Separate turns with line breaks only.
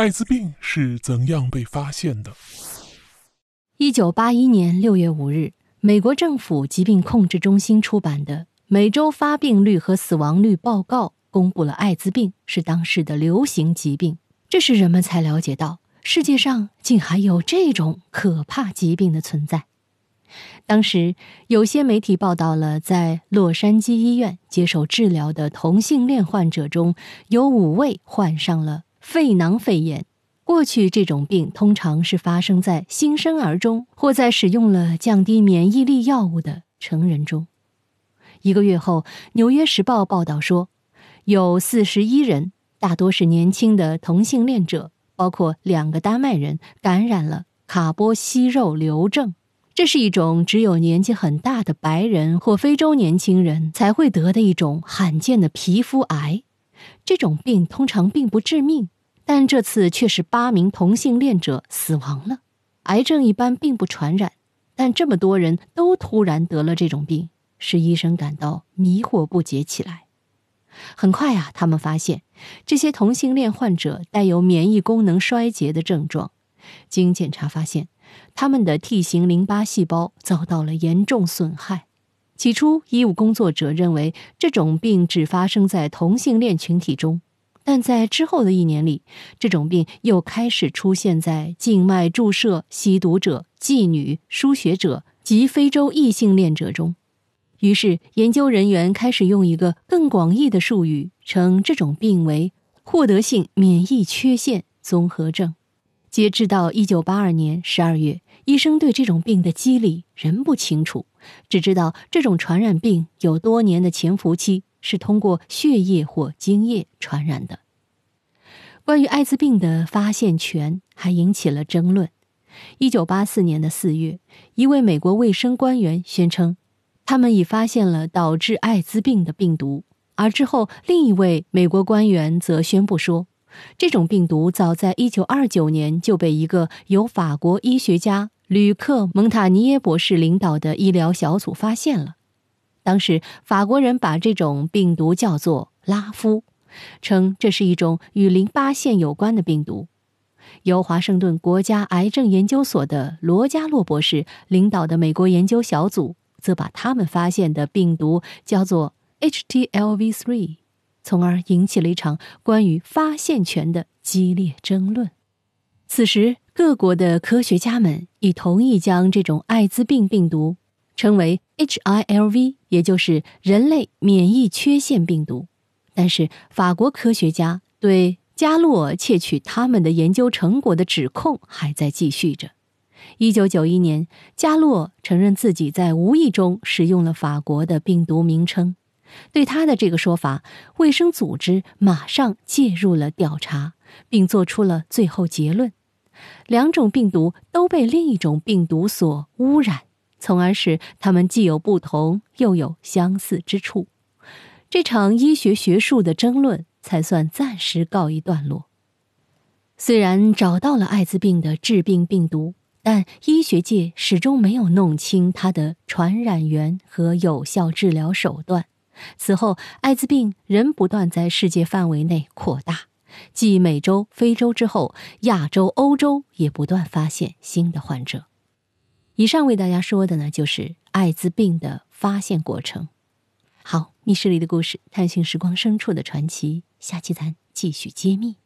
艾滋病是怎样被发现的？
一九八一年六月五日，美国政府疾病控制中心出版的《每周发病率和死亡率报告》公布了艾滋病是当时的流行疾病。这时人们才了解到，世界上竟还有这种可怕疾病的存在。当时有些媒体报道了，在洛杉矶医院接受治疗的同性恋患者中有五位患上了。肺囊肺炎，过去这种病通常是发生在新生儿中，或在使用了降低免疫力药物的成人中。一个月后，《纽约时报》报道说，有四十一人，大多是年轻的同性恋者，包括两个丹麦人，感染了卡波息肉瘤症。这是一种只有年纪很大的白人或非洲年轻人才会得的一种罕见的皮肤癌。这种病通常并不致命。但这次却是八名同性恋者死亡了。癌症一般并不传染，但这么多人都突然得了这种病，使医生感到迷惑不解起来。很快啊，他们发现这些同性恋患者带有免疫功能衰竭的症状。经检查发现，他们的 T 型淋巴细胞遭到了严重损害。起初，医务工作者认为这种病只发生在同性恋群体中。但在之后的一年里，这种病又开始出现在静脉注射吸毒者、妓女、输血者及非洲异性恋者中。于是，研究人员开始用一个更广义的术语称这种病为获得性免疫缺陷综合症。截至到1982年12月，医生对这种病的机理仍不清楚，只知道这种传染病有多年的潜伏期。是通过血液或精液传染的。关于艾滋病的发现权还引起了争论。一九八四年的四月，一位美国卫生官员宣称，他们已发现了导致艾滋病的病毒。而之后，另一位美国官员则宣布说，这种病毒早在一九二九年就被一个由法国医学家吕克·蒙塔尼耶博士领导的医疗小组发现了。当时，法国人把这种病毒叫做拉夫，称这是一种与淋巴腺有关的病毒。由华盛顿国家癌症研究所的罗加洛博士领导的美国研究小组，则把他们发现的病毒叫做 HTLV3，从而引起了一场关于发现权的激烈争论。此时，各国的科学家们已同意将这种艾滋病病毒。称为 HILV，也就是人类免疫缺陷病毒。但是法国科学家对加洛窃取他们的研究成果的指控还在继续着。一九九一年，加洛承认自己在无意中使用了法国的病毒名称。对他的这个说法，卫生组织马上介入了调查，并做出了最后结论：两种病毒都被另一种病毒所污染。从而使它们既有不同又有相似之处，这场医学学术的争论才算暂时告一段落。虽然找到了艾滋病的致病病毒，但医学界始终没有弄清它的传染源和有效治疗手段。此后，艾滋病仍不断在世界范围内扩大，继美洲、非洲之后，亚洲、欧洲也不断发现新的患者。以上为大家说的呢，就是艾滋病的发现过程。好，密室里的故事，探寻时光深处的传奇，下期咱继续揭秘。